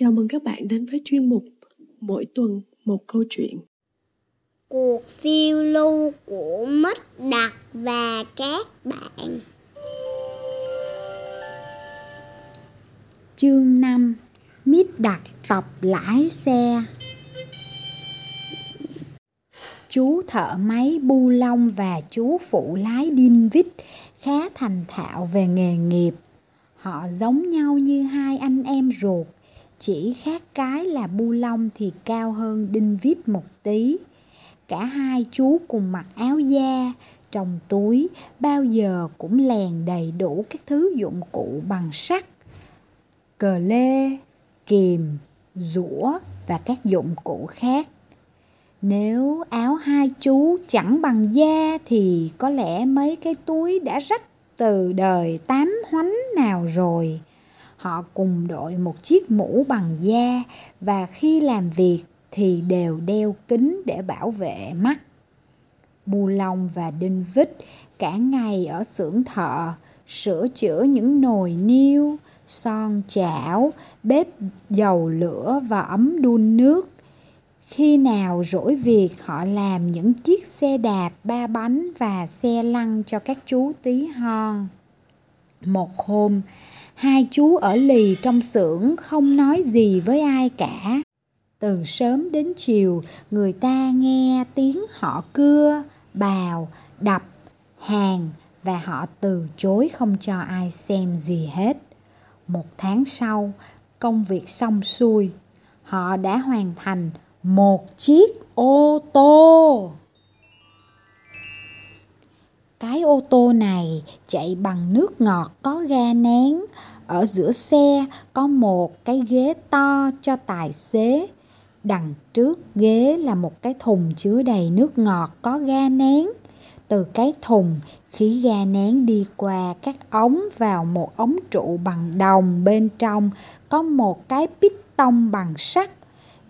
Chào mừng các bạn đến với chuyên mục Mỗi tuần một câu chuyện. Cuộc phiêu lưu của Mít Đặc và các bạn. Chương 5 Mít Đặc tập lái xe Chú thợ máy Bu Long và chú phụ lái Đinh Vít khá thành thạo về nghề nghiệp. Họ giống nhau như hai anh em ruột, chỉ khác cái là Bu lông thì cao hơn Đinh Vít một tí. Cả hai chú cùng mặc áo da, trong túi bao giờ cũng lèn đầy đủ các thứ dụng cụ bằng sắt. Cờ lê, kìm, rũa và các dụng cụ khác. Nếu áo hai chú chẳng bằng da thì có lẽ mấy cái túi đã rách từ đời tám hoánh nào rồi. Họ cùng đội một chiếc mũ bằng da và khi làm việc thì đều đeo kính để bảo vệ mắt. Bu lông và Đinh Vít cả ngày ở xưởng thợ, sửa chữa những nồi niêu, son chảo, bếp dầu lửa và ấm đun nước. Khi nào rỗi việc họ làm những chiếc xe đạp ba bánh và xe lăn cho các chú tí hon. Một hôm, hai chú ở lì trong xưởng không nói gì với ai cả. Từ sớm đến chiều, người ta nghe tiếng họ cưa, bào, đập, hàng và họ từ chối không cho ai xem gì hết. Một tháng sau, công việc xong xuôi, họ đã hoàn thành một chiếc ô tô. Cái ô tô này chạy bằng nước ngọt có ga nén. Ở giữa xe có một cái ghế to cho tài xế. Đằng trước ghế là một cái thùng chứa đầy nước ngọt có ga nén. Từ cái thùng, khí ga nén đi qua các ống vào một ống trụ bằng đồng bên trong có một cái piston bằng sắt.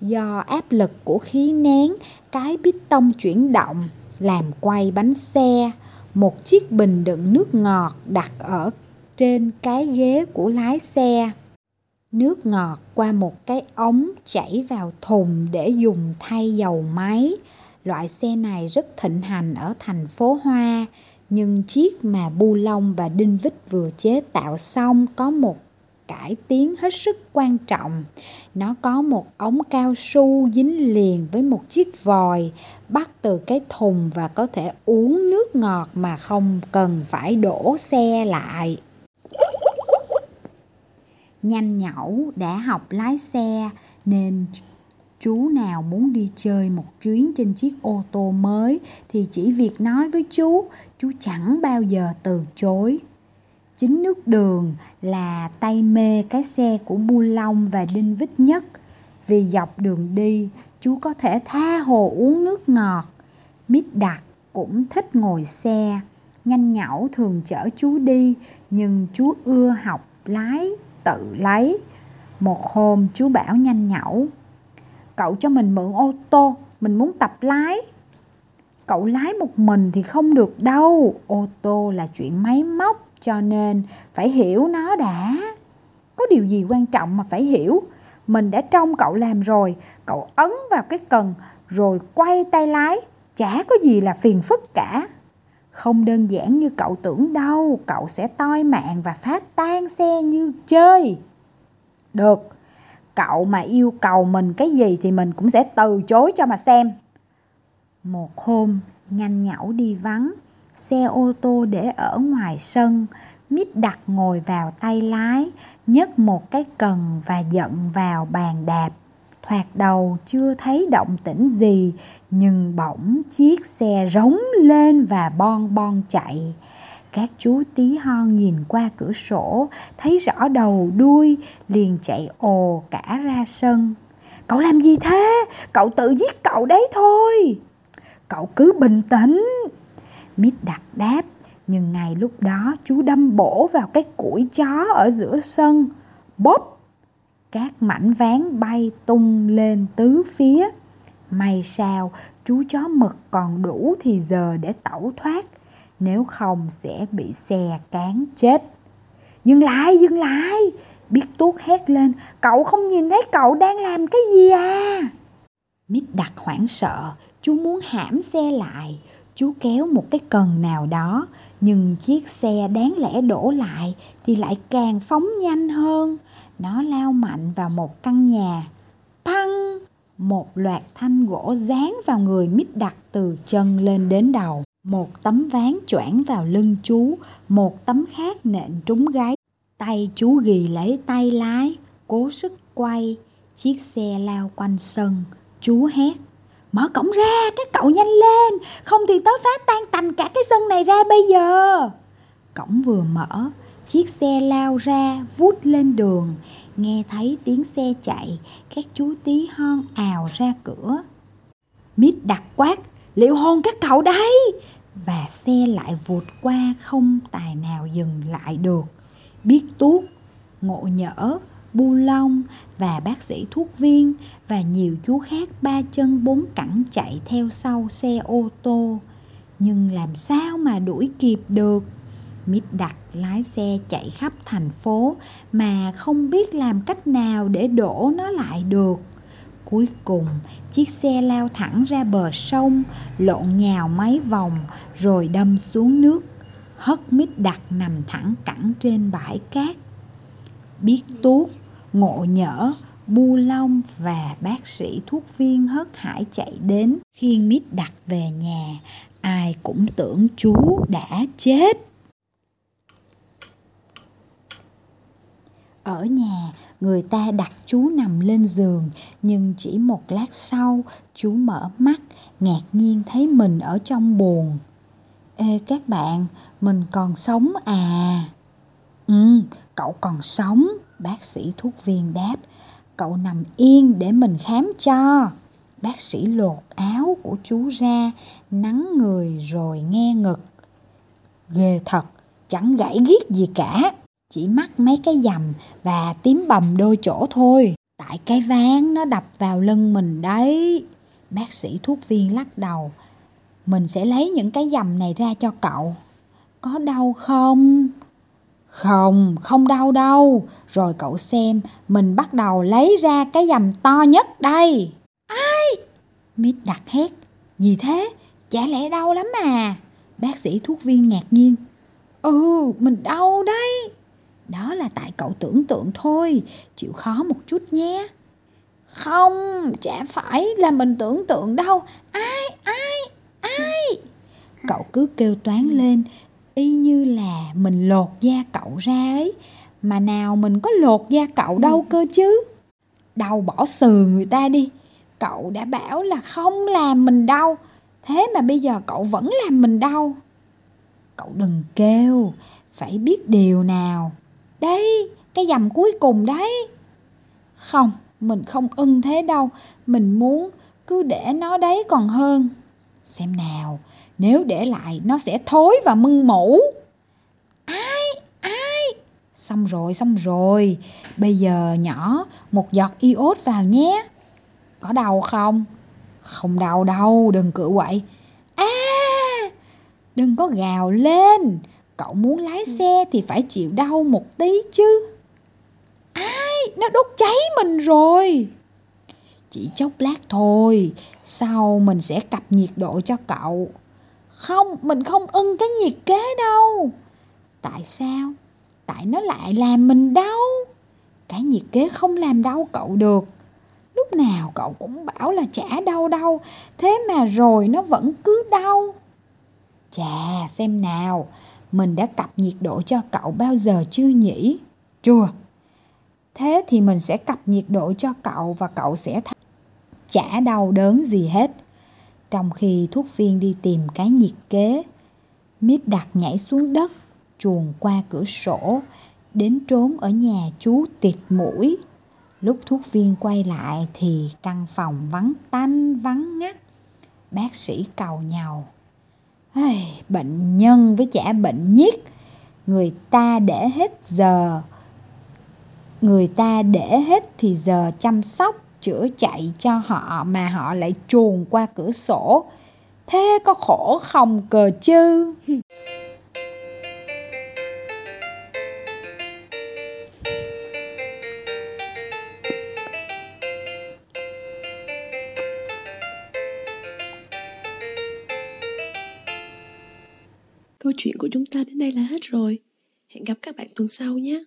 Do áp lực của khí nén, cái piston chuyển động làm quay bánh xe một chiếc bình đựng nước ngọt đặt ở trên cái ghế của lái xe. Nước ngọt qua một cái ống chảy vào thùng để dùng thay dầu máy. Loại xe này rất thịnh hành ở thành phố Hoa, nhưng chiếc mà Bu Long và Đinh Vít vừa chế tạo xong có một cải tiến hết sức quan trọng. Nó có một ống cao su dính liền với một chiếc vòi bắt từ cái thùng và có thể uống nước ngọt mà không cần phải đổ xe lại. Nhanh nhẩu đã học lái xe nên chú nào muốn đi chơi một chuyến trên chiếc ô tô mới thì chỉ việc nói với chú, chú chẳng bao giờ từ chối. Chính nước đường là tay mê cái xe của Bu Long và Đinh Vít nhất. Vì dọc đường đi, chú có thể tha hồ uống nước ngọt. Mít đặc cũng thích ngồi xe. Nhanh nhảu thường chở chú đi, nhưng chú ưa học lái, tự lấy. Một hôm chú bảo nhanh nhảu, cậu cho mình mượn ô tô, mình muốn tập lái. Cậu lái một mình thì không được đâu, ô tô là chuyện máy móc cho nên, phải hiểu nó đã. Có điều gì quan trọng mà phải hiểu? Mình đã trông cậu làm rồi, cậu ấn vào cái cần, rồi quay tay lái, chả có gì là phiền phức cả. Không đơn giản như cậu tưởng đâu, cậu sẽ toi mạng và phát tan xe như chơi. Được, cậu mà yêu cầu mình cái gì thì mình cũng sẽ từ chối cho mà xem. Một hôm, nhanh nhảu đi vắng xe ô tô để ở ngoài sân mít đặt ngồi vào tay lái, nhấc một cái cần và giận vào bàn đạp. Thoạt đầu chưa thấy động tĩnh gì, nhưng bỗng chiếc xe rống lên và bon bon chạy. Các chú tí hon nhìn qua cửa sổ, thấy rõ đầu đuôi, liền chạy ồ cả ra sân. Cậu làm gì thế? Cậu tự giết cậu đấy thôi. Cậu cứ bình tĩnh. Mít đặt đáp, nhưng ngay lúc đó chú đâm bổ vào cái củi chó ở giữa sân. Bóp! Các mảnh ván bay tung lên tứ phía. May sao chú chó mực còn đủ thì giờ để tẩu thoát, nếu không sẽ bị xe cán chết. Dừng lại, dừng lại. Biết tuốt hét lên, cậu không nhìn thấy cậu đang làm cái gì à? Mít đặt hoảng sợ, chú muốn hãm xe lại. Chú kéo một cái cần nào đó, nhưng chiếc xe đáng lẽ đổ lại thì lại càng phóng nhanh hơn. Nó lao mạnh vào một căn nhà. Păng! Một loạt thanh gỗ dán vào người mít đặt từ chân lên đến đầu. Một tấm ván choảng vào lưng chú, một tấm khác nện trúng gáy. Tay chú ghi lấy tay lái, cố sức quay. Chiếc xe lao quanh sân. Chú hét. Mở cổng ra, các cậu nhanh lên, không thì tớ phá tan tành cả cái sân này ra bây giờ. Cổng vừa mở, chiếc xe lao ra, vút lên đường. Nghe thấy tiếng xe chạy, các chú tí hon ào ra cửa. Mít đặt quát, liệu hôn các cậu đấy? Và xe lại vụt qua không tài nào dừng lại được. Biết tuốt, ngộ nhỡ, bu long và bác sĩ thuốc viên và nhiều chú khác ba chân bốn cẳng chạy theo sau xe ô tô. Nhưng làm sao mà đuổi kịp được? Mít đặt lái xe chạy khắp thành phố mà không biết làm cách nào để đổ nó lại được. Cuối cùng, chiếc xe lao thẳng ra bờ sông, lộn nhào mấy vòng rồi đâm xuống nước. Hất mít đặt nằm thẳng cẳng trên bãi cát. Biết tuốt, ngộ nhỡ, bu long và bác sĩ thuốc viên hớt hải chạy đến. Khiêng mít đặt về nhà, ai cũng tưởng chú đã chết. Ở nhà, người ta đặt chú nằm lên giường, nhưng chỉ một lát sau, chú mở mắt, ngạc nhiên thấy mình ở trong buồn. Ê các bạn, mình còn sống à? Ừ, cậu còn sống, bác sĩ thuốc viên đáp. Cậu nằm yên để mình khám cho. Bác sĩ lột áo của chú ra, nắng người rồi nghe ngực. Ghê thật, chẳng gãy ghiết gì cả chỉ mắc mấy cái dầm và tím bầm đôi chỗ thôi tại cái ván nó đập vào lưng mình đấy bác sĩ thuốc viên lắc đầu mình sẽ lấy những cái dầm này ra cho cậu có đau không không không đau đâu. Rồi cậu xem, mình bắt đầu lấy ra cái dầm to nhất đây. Ai? Mít đặt hét. Gì thế? Chả lẽ đau lắm à? Bác sĩ thuốc viên ngạc nhiên. Ừ mình đau đấy. Đó là tại cậu tưởng tượng thôi. Chịu khó một chút nhé. Không, chả phải là mình tưởng tượng đâu. Ai ai ai? Cậu cứ kêu toán lên y như là mình lột da cậu ra ấy. Mà nào mình có lột da cậu đâu cơ chứ? Đau bỏ sừ người ta đi. Cậu đã bảo là không làm mình đau. Thế mà bây giờ cậu vẫn làm mình đau. Cậu đừng kêu. Phải biết điều nào. Đấy, cái dầm cuối cùng đấy. Không, mình không ưng thế đâu. Mình muốn cứ để nó đấy còn hơn. Xem nào, nếu để lại nó sẽ thối và mưng mủ. Ai, ai? Xong rồi, xong rồi. Bây giờ nhỏ một giọt iốt vào nhé. Có đau không? Không đau đâu, đừng cự quậy. À, đừng có gào lên cậu muốn lái xe thì phải chịu đau một tí chứ ai nó đốt cháy mình rồi chỉ chốc lát thôi sau mình sẽ cập nhiệt độ cho cậu không, mình không ưng cái nhiệt kế đâu. Tại sao? Tại nó lại làm mình đau. Cái nhiệt kế không làm đau cậu được. Lúc nào cậu cũng bảo là chả đau đâu. Thế mà rồi nó vẫn cứ đau. Chà, xem nào. Mình đã cập nhiệt độ cho cậu bao giờ chưa nhỉ? Chưa. Thế thì mình sẽ cập nhiệt độ cho cậu và cậu sẽ th- chả đau đớn gì hết. Trong khi thuốc viên đi tìm cái nhiệt kế, Mít đặt nhảy xuống đất, chuồn qua cửa sổ, đến trốn ở nhà chú tiệt mũi. Lúc thuốc viên quay lại thì căn phòng vắng tanh vắng ngắt. Bác sĩ cầu nhau bệnh nhân với chả bệnh nhiết người ta để hết giờ người ta để hết thì giờ chăm sóc chữa chạy cho họ mà họ lại chuồn qua cửa sổ thế có khổ không cờ chứ Câu chuyện của chúng ta đến đây là hết rồi. Hẹn gặp các bạn tuần sau nhé.